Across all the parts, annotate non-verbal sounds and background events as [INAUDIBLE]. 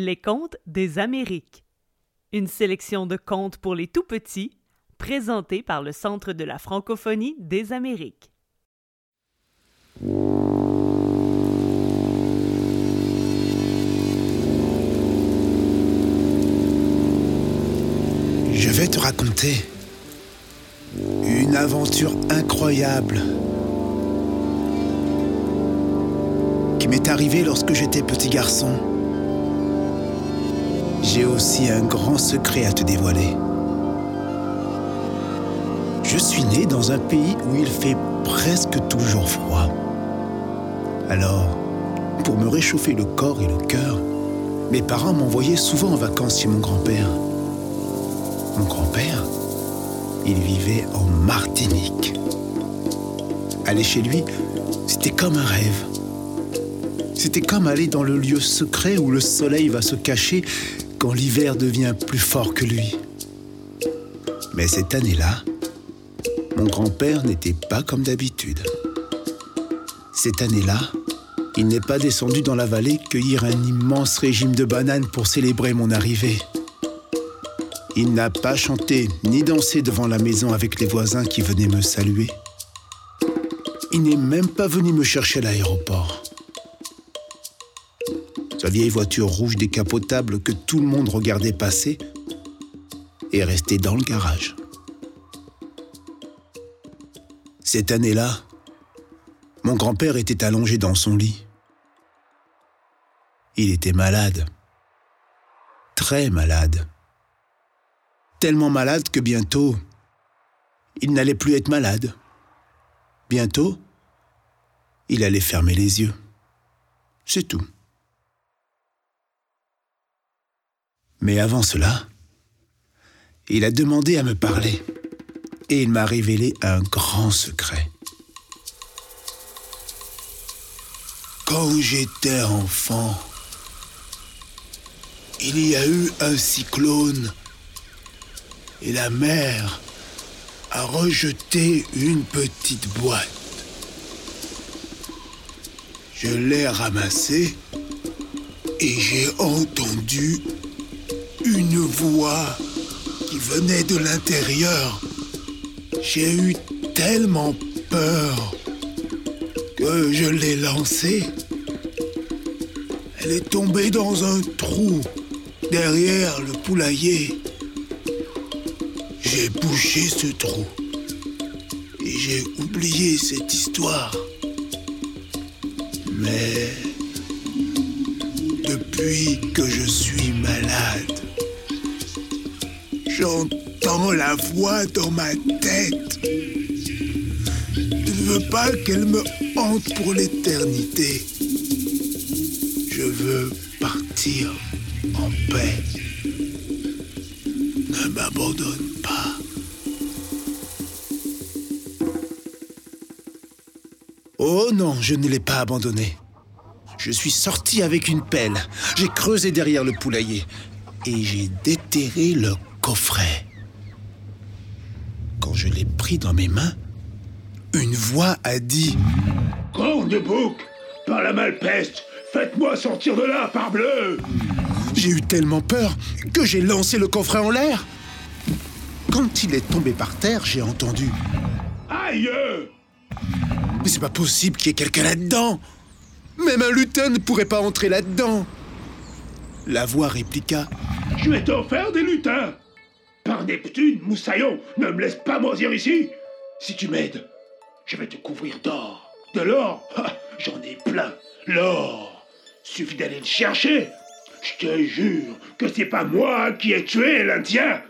Les contes des Amériques. Une sélection de contes pour les tout petits, présentés par le Centre de la francophonie des Amériques. Je vais te raconter une aventure incroyable qui m'est arrivée lorsque j'étais petit garçon. J'ai aussi un grand secret à te dévoiler. Je suis né dans un pays où il fait presque toujours froid. Alors, pour me réchauffer le corps et le cœur, mes parents m'envoyaient souvent en vacances chez mon grand-père. Mon grand-père, il vivait en Martinique. Aller chez lui, c'était comme un rêve. C'était comme aller dans le lieu secret où le soleil va se cacher quand l'hiver devient plus fort que lui. Mais cette année-là, mon grand-père n'était pas comme d'habitude. Cette année-là, il n'est pas descendu dans la vallée cueillir un immense régime de bananes pour célébrer mon arrivée. Il n'a pas chanté ni dansé devant la maison avec les voisins qui venaient me saluer. Il n'est même pas venu me chercher à l'aéroport. Vieille voiture rouge décapotable que tout le monde regardait passer est restée dans le garage. Cette année-là, mon grand-père était allongé dans son lit. Il était malade. Très malade tellement malade que bientôt, il n'allait plus être malade. Bientôt, il allait fermer les yeux. C'est tout. Mais avant cela, il a demandé à me parler et il m'a révélé un grand secret. Quand j'étais enfant, il y a eu un cyclone et la mère a rejeté une petite boîte. Je l'ai ramassée et j'ai entendu une voix qui venait de l'intérieur. J'ai eu tellement peur que je l'ai lancée. Elle est tombée dans un trou derrière le poulailler. J'ai bouché ce trou. Et j'ai oublié cette histoire. Mais depuis que je suis malade, j'entends la voix dans ma tête. Je ne veux pas qu'elle me hante pour l'éternité. Je veux partir en paix. Ne m'abandonne Oh non, je ne l'ai pas abandonné. Je suis sorti avec une pelle. J'ai creusé derrière le poulailler et j'ai déterré le coffret. Quand je l'ai pris dans mes mains, une voix a dit Corps de bouc, par la malpeste, faites-moi sortir de là, parbleu J'ai eu tellement peur que j'ai lancé le coffret en l'air. Quand il est tombé par terre, j'ai entendu Aïe mais c'est pas possible qu'il y ait quelqu'un là-dedans. Même un lutin ne pourrait pas entrer là-dedans. La voix répliqua. Je vais t'en faire des lutins. Neptune, moussaillon, ne me laisse pas mentir ici. Si tu m'aides, je vais te couvrir d'or. De l'or J'en ai plein. L'or Suffit d'aller le chercher. Je te jure que c'est pas moi qui ai tué l'Indien.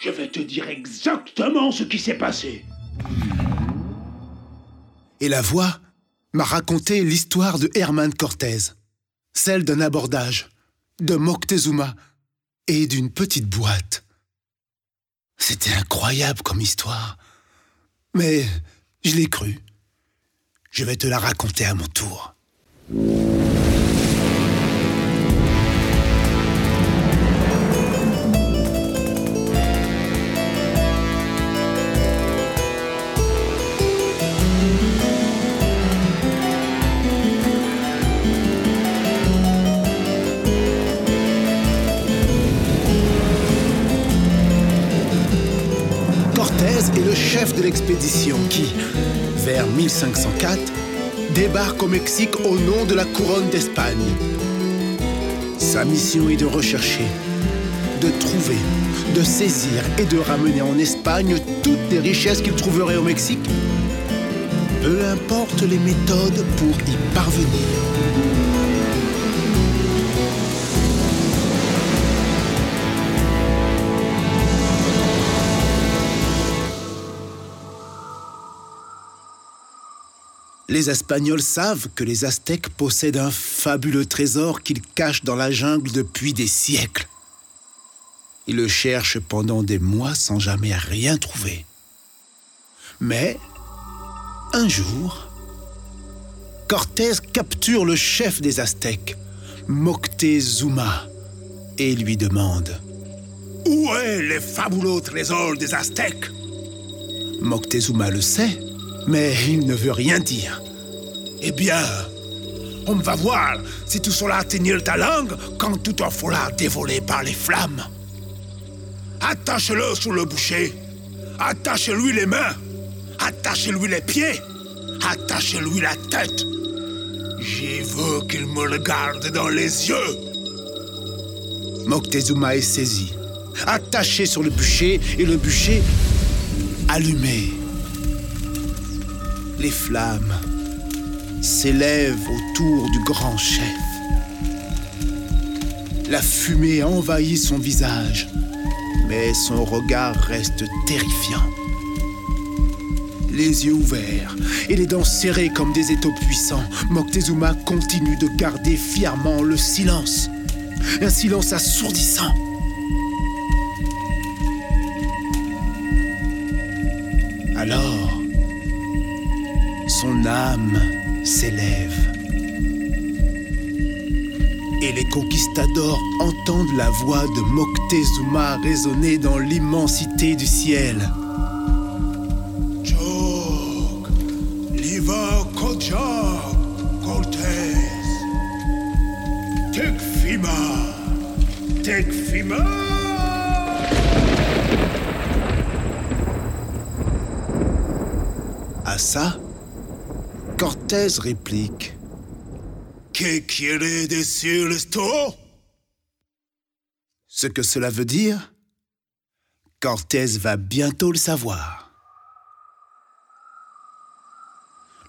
Je vais te dire exactement ce qui s'est passé et la voix m'a raconté l'histoire de Herman Cortez, celle d'un abordage, de Moctezuma et d'une petite boîte. C'était incroyable comme histoire, mais je l'ai cru. Je vais te la raconter à mon tour. 1504, débarque au Mexique au nom de la couronne d'Espagne. Sa mission est de rechercher, de trouver, de saisir et de ramener en Espagne toutes les richesses qu'il trouverait au Mexique. Peu importe les méthodes pour y parvenir. Les Espagnols savent que les Aztèques possèdent un fabuleux trésor qu'ils cachent dans la jungle depuis des siècles. Ils le cherchent pendant des mois sans jamais rien trouver. Mais, un jour, Cortés capture le chef des Aztèques, Moctezuma, et lui demande Où est les fabuleux trésors des Aztèques? Moctezuma le sait mais il ne veut rien dire. Eh bien, on va voir si tu sauras tenir ta langue quand tout en foulard dévolé par les flammes. Attache-le sous le boucher. Attache-lui les mains. Attache-lui les pieds. Attache-lui la tête. J'y veux qu'il me regarde dans les yeux. Moctezuma est saisi, attaché sur le bûcher et le bûcher allumé les flammes s'élèvent autour du grand chef. La fumée envahit son visage, mais son regard reste terrifiant. Les yeux ouverts et les dents serrées comme des étaux puissants, Moctezuma continue de garder fièrement le silence. Un silence assourdissant. Alors, son âme s'élève. Et les conquistadors entendent la voix de Moctezuma résonner dans l'immensité du ciel. À ça, Cortés réplique. Que quiere decir esto? Ce que cela veut dire, Cortés va bientôt le savoir.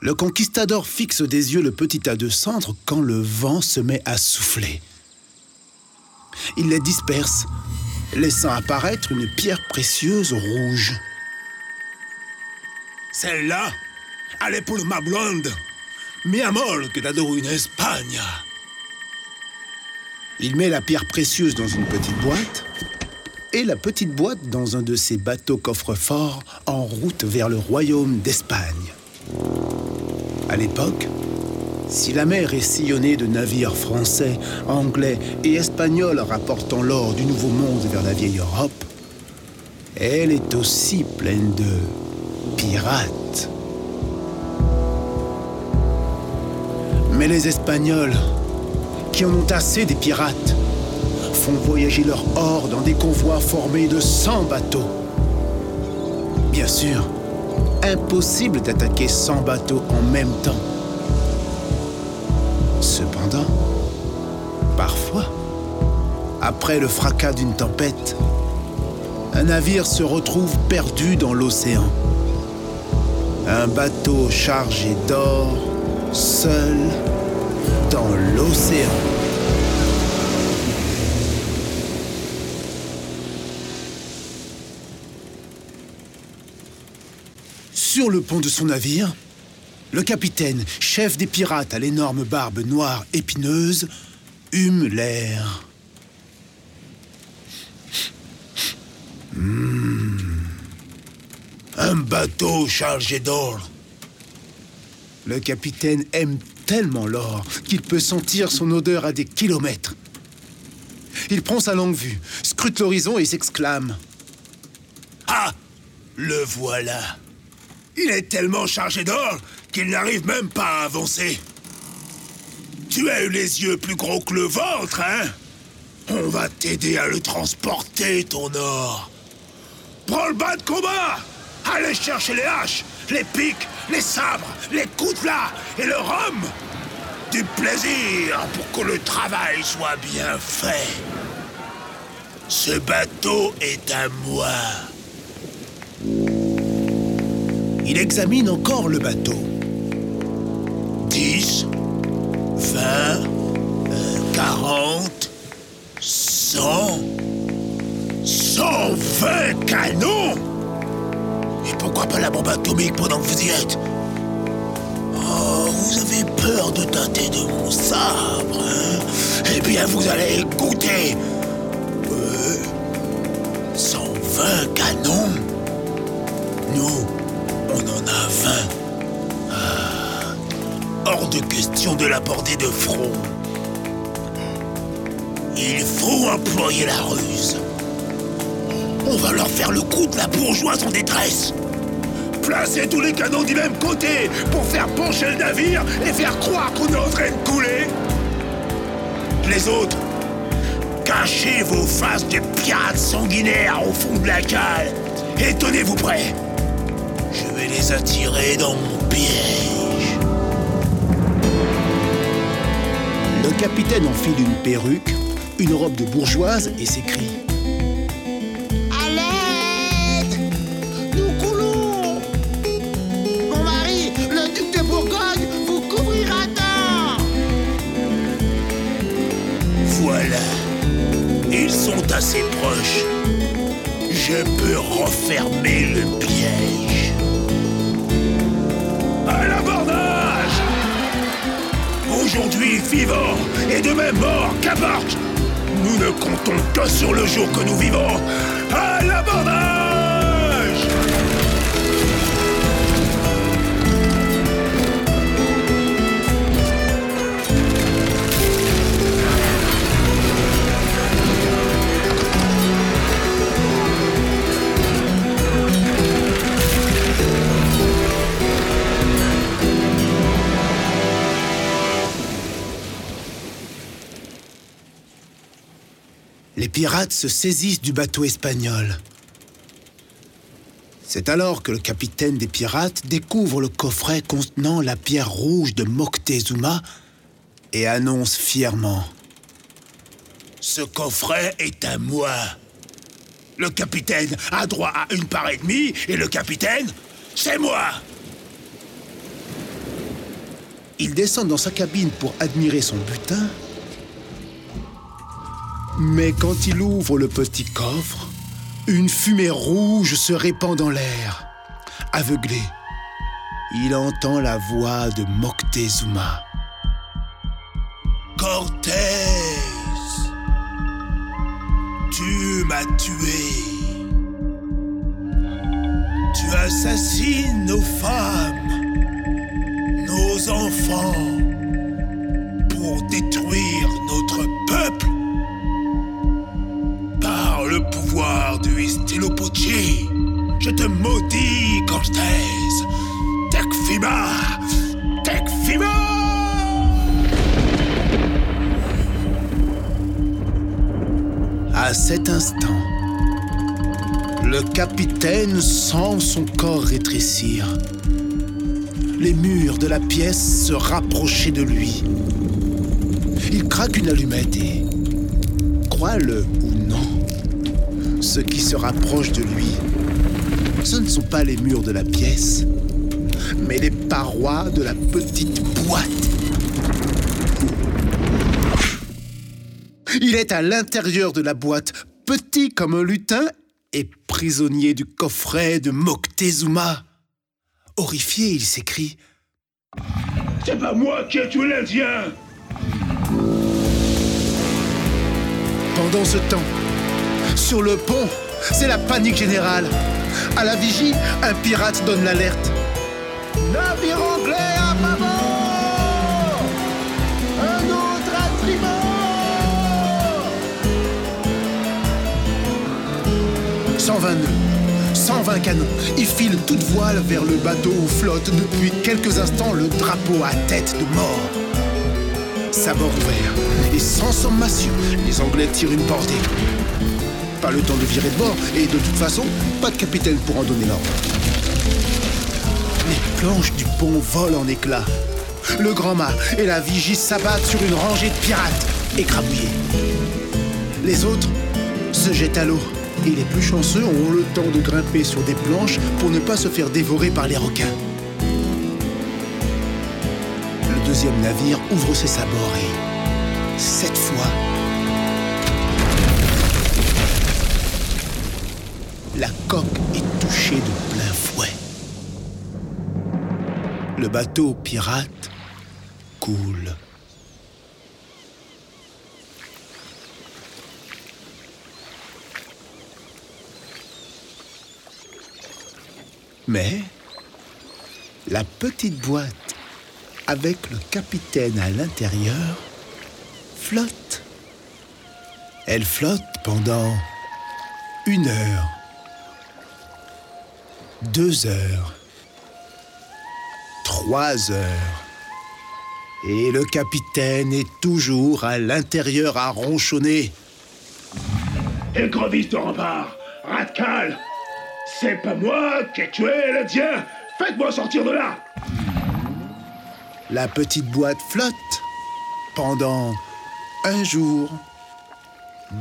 Le conquistador fixe des yeux le petit tas de cendres quand le vent se met à souffler. Il les disperse, laissant apparaître une pierre précieuse rouge. Celle-là, est pour ma blonde, mi amor que t'adore une Espagne. Il met la pierre précieuse dans une petite boîte et la petite boîte dans un de ses bateaux coffres-forts en route vers le royaume d'Espagne. À l'époque, si la mer est sillonnée de navires français, anglais et espagnols rapportant l'or du Nouveau Monde vers la vieille Europe, elle est aussi pleine de pirates. Mais les Espagnols, qui en ont assez des pirates, font voyager leur or dans des convois formés de 100 bateaux. Bien sûr, impossible d'attaquer 100 bateaux en même temps. Cependant, parfois, après le fracas d'une tempête, un navire se retrouve perdu dans l'océan. Un bateau chargé d'or, seul, dans l'océan. Sur le pont de son navire, le capitaine, chef des pirates à l'énorme barbe noire épineuse, hume l'air. Hmm. Un bateau chargé d'or. Le capitaine aime tellement l'or qu'il peut sentir son odeur à des kilomètres. Il prend sa longue vue, scrute l'horizon et s'exclame. Ah Le voilà Il est tellement chargé d'or qu'il n'arrive même pas à avancer. Tu as eu les yeux plus gros que le ventre, hein? On va t'aider à le transporter, ton or. Prends le bas de combat Allez chercher les haches, les pics, les sabres, les coutelas et le rhum Du plaisir pour que le travail soit bien fait. Ce bateau est à moi. Il examine encore le bateau. 10, 20, 40, 100, 120 canons Et pourquoi pas la bombe atomique pendant que vous y êtes Oh, vous avez peur de tâter de mon sabre hein Eh bien, vous allez goûter 120 canons Nous, on en a 20. Ah, hors de question de l'aborder de front. Il faut employer la ruse. On va leur faire le coup de la bourgeoise en détresse. Placez tous les canons du même côté pour faire pencher le navire et faire croire qu'on est en train de couler. Les autres, cachez vos faces de pirates sanguinaires au fond de la cale et tenez-vous prêts. Je vais les attirer dans mon piège. Le capitaine enfile une perruque, une robe de bourgeoise et s'écrie assez proches. Je peux refermer le piège. À l'abordage Aujourd'hui vivant et demain mort, qu'importe Nous ne comptons que sur le jour que nous vivons. À l'abordage pirates se saisissent du bateau espagnol. C'est alors que le capitaine des pirates découvre le coffret contenant la pierre rouge de Moctezuma et annonce fièrement Ce coffret est à moi. Le capitaine a droit à une part et demie et le capitaine, c'est moi. Il descend dans sa cabine pour admirer son butin. Mais quand il ouvre le petit coffre, une fumée rouge se répand dans l'air. Aveuglé, il entend la voix de Moctezuma. Cortés, tu m'as tué. Tu assassines nos femmes, nos enfants, je te maudis, Cortez. Tekfima Tekfima À cet instant, le capitaine sent son corps rétrécir. Les murs de la pièce se rapprochaient de lui. Il craque une allumette et, crois-le ou non, ce qui se rapproche de lui, ce ne sont pas les murs de la pièce, mais les parois de la petite boîte. Il est à l'intérieur de la boîte, petit comme un lutin et prisonnier du coffret de Moctezuma. Horrifié, il s'écrie C'est pas moi qui ai tué l'Indien Pendant ce temps, sur le pont, c'est la panique générale. À la vigie, un pirate donne l'alerte. Navire anglais à bâbord Un autre à tribord 120 nœuds, 120 canons. Ils filent toute voile vers le bateau où flotte depuis quelques instants le drapeau à tête de mort. Sabord ouvert et sans sommation, les Anglais tirent une bordée. Pas le temps de virer de bord, et de toute façon, pas de capitaine pour en donner l'ordre. Les planches du pont volent en éclats. Le grand mât et la vigie s'abattent sur une rangée de pirates écrabouillés. Les autres se jettent à l'eau, et les plus chanceux ont le temps de grimper sur des planches pour ne pas se faire dévorer par les requins. Le deuxième navire ouvre ses sabords et, cette fois, la coque est touchée de plein fouet. Le bateau pirate coule. Mais la petite boîte avec le capitaine à l'intérieur flotte. Elle flotte pendant une heure, deux heures, trois heures. Et le capitaine est toujours à l'intérieur à ronchonner. Écrevisse de rempart, Ratcal C'est pas moi qui ai tué l'Indien Faites-moi sortir de là La petite boîte flotte pendant un jour,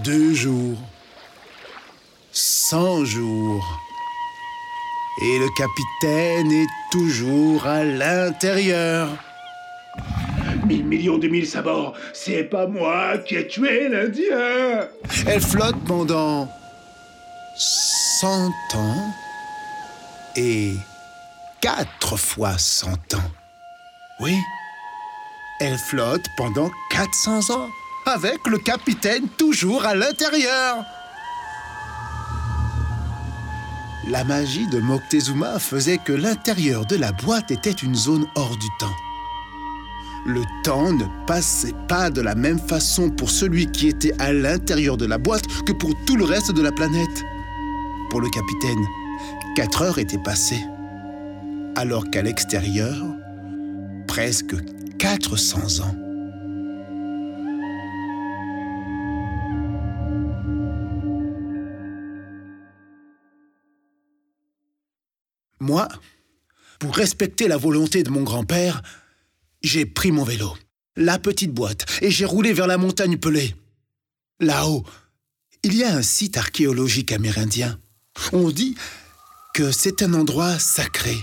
deux jours, cent jours. Et le capitaine est toujours à l'intérieur. Mille millions de mille sabords, c'est pas moi qui ai tué l'Indien Elle flotte pendant cent ans et quatre fois cent ans. Oui, elle flotte pendant 400 ans avec le capitaine toujours à l'intérieur. La magie de Moctezuma faisait que l'intérieur de la boîte était une zone hors du temps. Le temps ne passait pas de la même façon pour celui qui était à l'intérieur de la boîte que pour tout le reste de la planète. Pour le capitaine, 4 heures étaient passées, alors qu'à l'extérieur, presque 400 ans. Moi, pour respecter la volonté de mon grand-père, j'ai pris mon vélo, la petite boîte, et j'ai roulé vers la montagne Pelée. Là-haut, il y a un site archéologique amérindien. On dit que c'est un endroit sacré.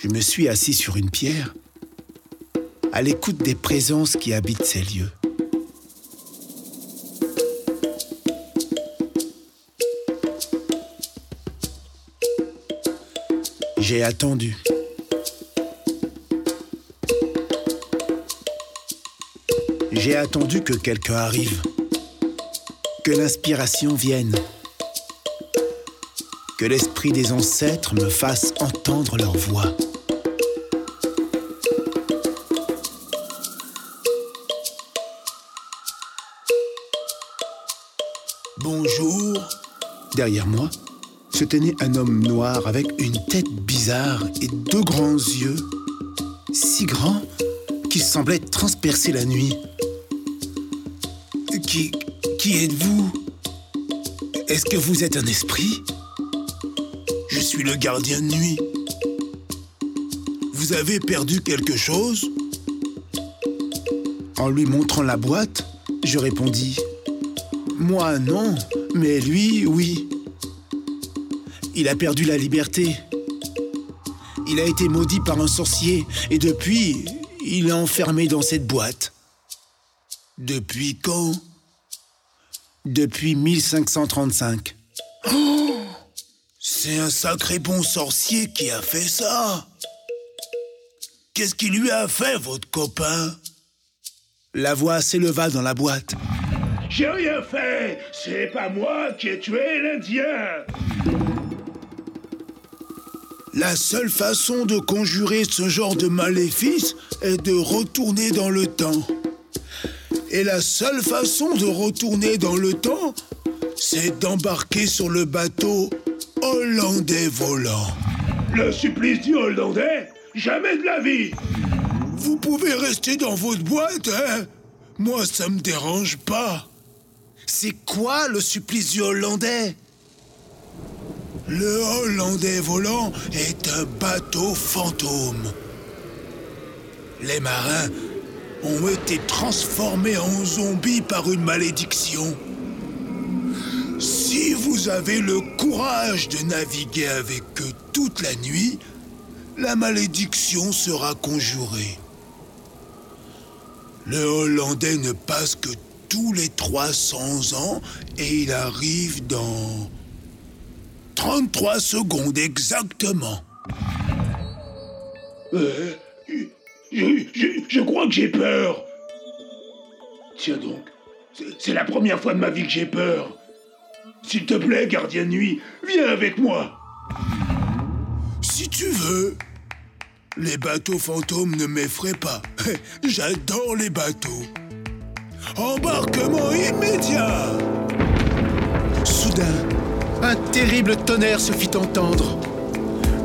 Je me suis assis sur une pierre, à l'écoute des présences qui habitent ces lieux. J'ai attendu. J'ai attendu que quelqu'un arrive, que l'inspiration vienne, que l'esprit des ancêtres me fasse entendre leur voix. Bonjour. Derrière moi se tenait un homme noir avec une tête bizarre et deux grands yeux, si grands qu'ils semblaient transpercer la nuit. Qui, qui êtes-vous? Est-ce que vous êtes un esprit? Je suis le gardien de nuit. Vous avez perdu quelque chose? En lui montrant la boîte, je répondis Moi non, mais lui oui. Il a perdu la liberté. Il a été maudit par un sorcier et depuis, il est enfermé dans cette boîte. Depuis quand? Depuis 1535. Oh C'est un sacré bon sorcier qui a fait ça. Qu'est-ce qui lui a fait, votre copain? La voix s'éleva dans la boîte. J'ai rien fait C'est pas moi qui ai tué l'Indien La seule façon de conjurer ce genre de maléfice est de retourner dans le temps. Et la seule façon de retourner dans le temps, c'est d'embarquer sur le bateau hollandais volant. Le supplice du Hollandais Jamais de la vie Vous pouvez rester dans votre boîte, hein Moi, ça me dérange pas. C'est quoi le supplice du Hollandais? Le Hollandais volant est un bateau fantôme. Les marins ont été transformés en zombies par une malédiction. Si vous avez le courage de naviguer avec eux toute la nuit, la malédiction sera conjurée. Le Hollandais ne passe que tous les 300 ans et il arrive dans 33 secondes exactement. Euh, je, je- je crois que j'ai peur. Tiens donc, c'est- c'est la première fois de ma vie que j'ai peur. S'il te plaît, gardien de nuit, viens avec moi. Si tu veux. Les bateaux fantômes ne m'effraient pas. [LAUGHS] J'adore les bateaux. Embarquement immédiat Soudain, un terrible tonnerre se fit entendre.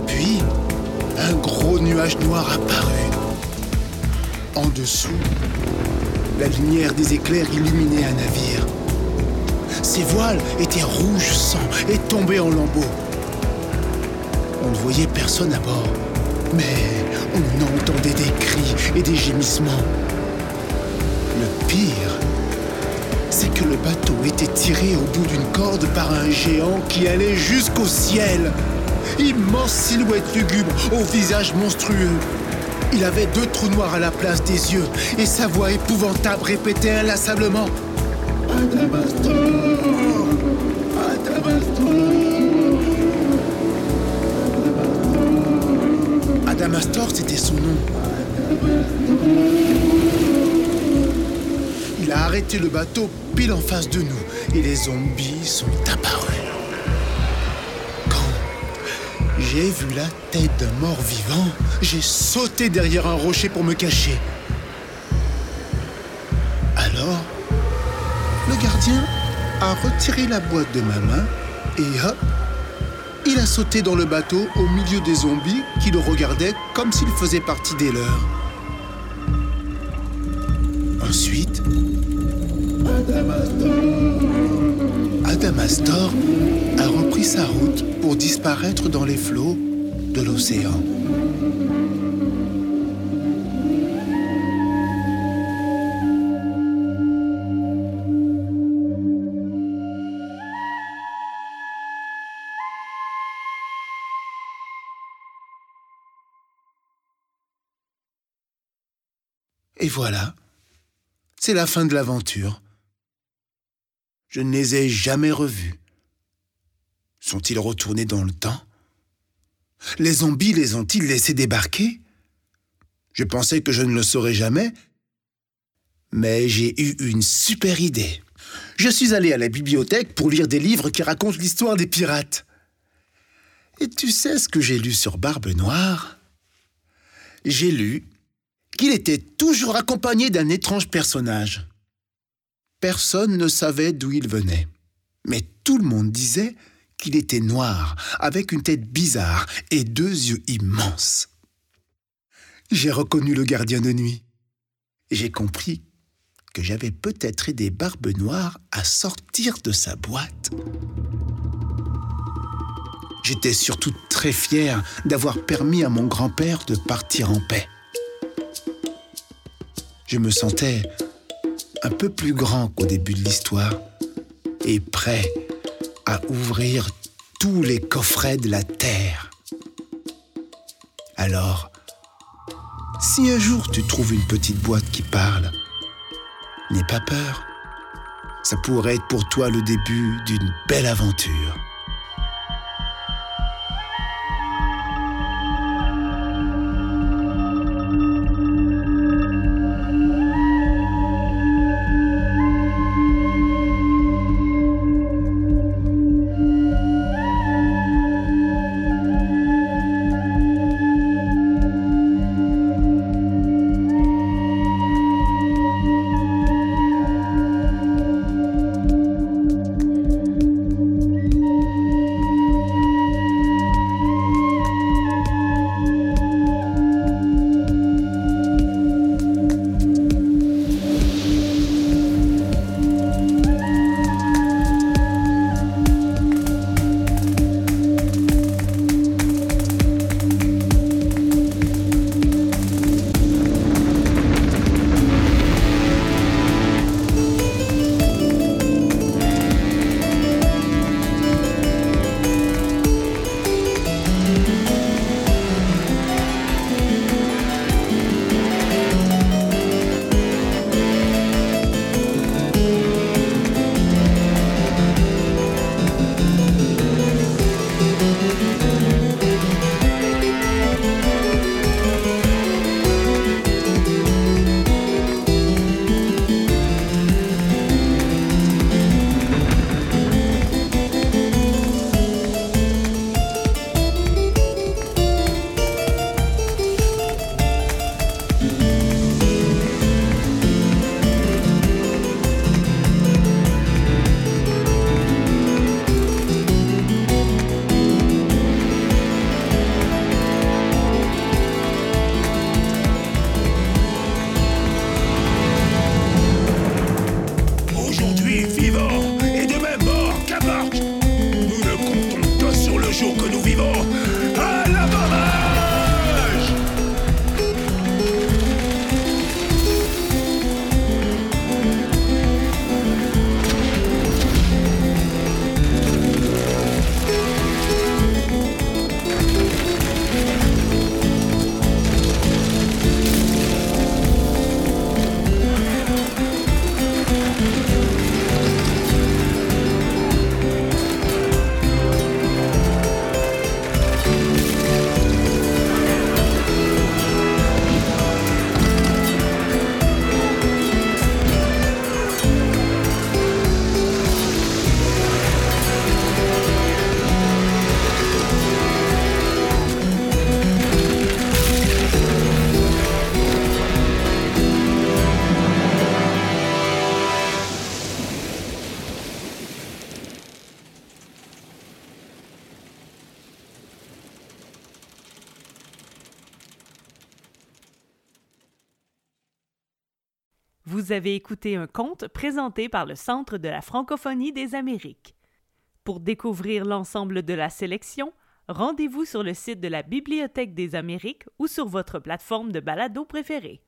Puis, un gros nuage noir apparut. En dessous, la lumière des éclairs illuminait un navire. Ses voiles étaient rouges sang et tombaient en lambeaux. On ne voyait personne à bord, mais on entendait des cris et des gémissements. Le pire, c'est que le bateau était tiré au bout d'une corde par un géant qui allait jusqu'au ciel. Immense silhouette lugubre au visage monstrueux. Il avait deux trous noirs à la place des yeux et sa voix épouvantable répétait inlassablement Adamastor Adamastor Adamastor, c'était son nom. Il a arrêté le bateau pile en face de nous et les zombies sont apparus. Quand j'ai vu la tête d'un mort vivant, j'ai sauté derrière un rocher pour me cacher. Alors, le gardien a retiré la boîte de ma main et hop, il a sauté dans le bateau au milieu des zombies qui le regardaient comme s'il faisait partie des leurs. Ensuite, Adamastor a repris sa route pour disparaître dans les flots de l'océan. Et voilà, c'est la fin de l'aventure. Je ne les ai jamais revus. Sont-ils retournés dans le temps? Les zombies les ont-ils laissés débarquer? Je pensais que je ne le saurais jamais, mais j'ai eu une super idée. Je suis allé à la bibliothèque pour lire des livres qui racontent l'histoire des pirates. Et tu sais ce que j'ai lu sur Barbe Noire? J'ai lu qu'il était toujours accompagné d'un étrange personnage. Personne ne savait d'où il venait, mais tout le monde disait qu'il était noir, avec une tête bizarre et deux yeux immenses. J'ai reconnu le gardien de nuit. J'ai compris que j'avais peut-être aidé Barbe Noire à sortir de sa boîte. J'étais surtout très fier d'avoir permis à mon grand-père de partir en paix. Je me sentais un peu plus grand qu'au début de l'histoire et prêt à ouvrir tous les coffrets de la terre. Alors, si un jour tu trouves une petite boîte qui parle, n'aie pas peur. Ça pourrait être pour toi le début d'une belle aventure. Vous avez écouté un conte présenté par le Centre de la francophonie des Amériques. Pour découvrir l'ensemble de la sélection, rendez-vous sur le site de la Bibliothèque des Amériques ou sur votre plateforme de balado préférée.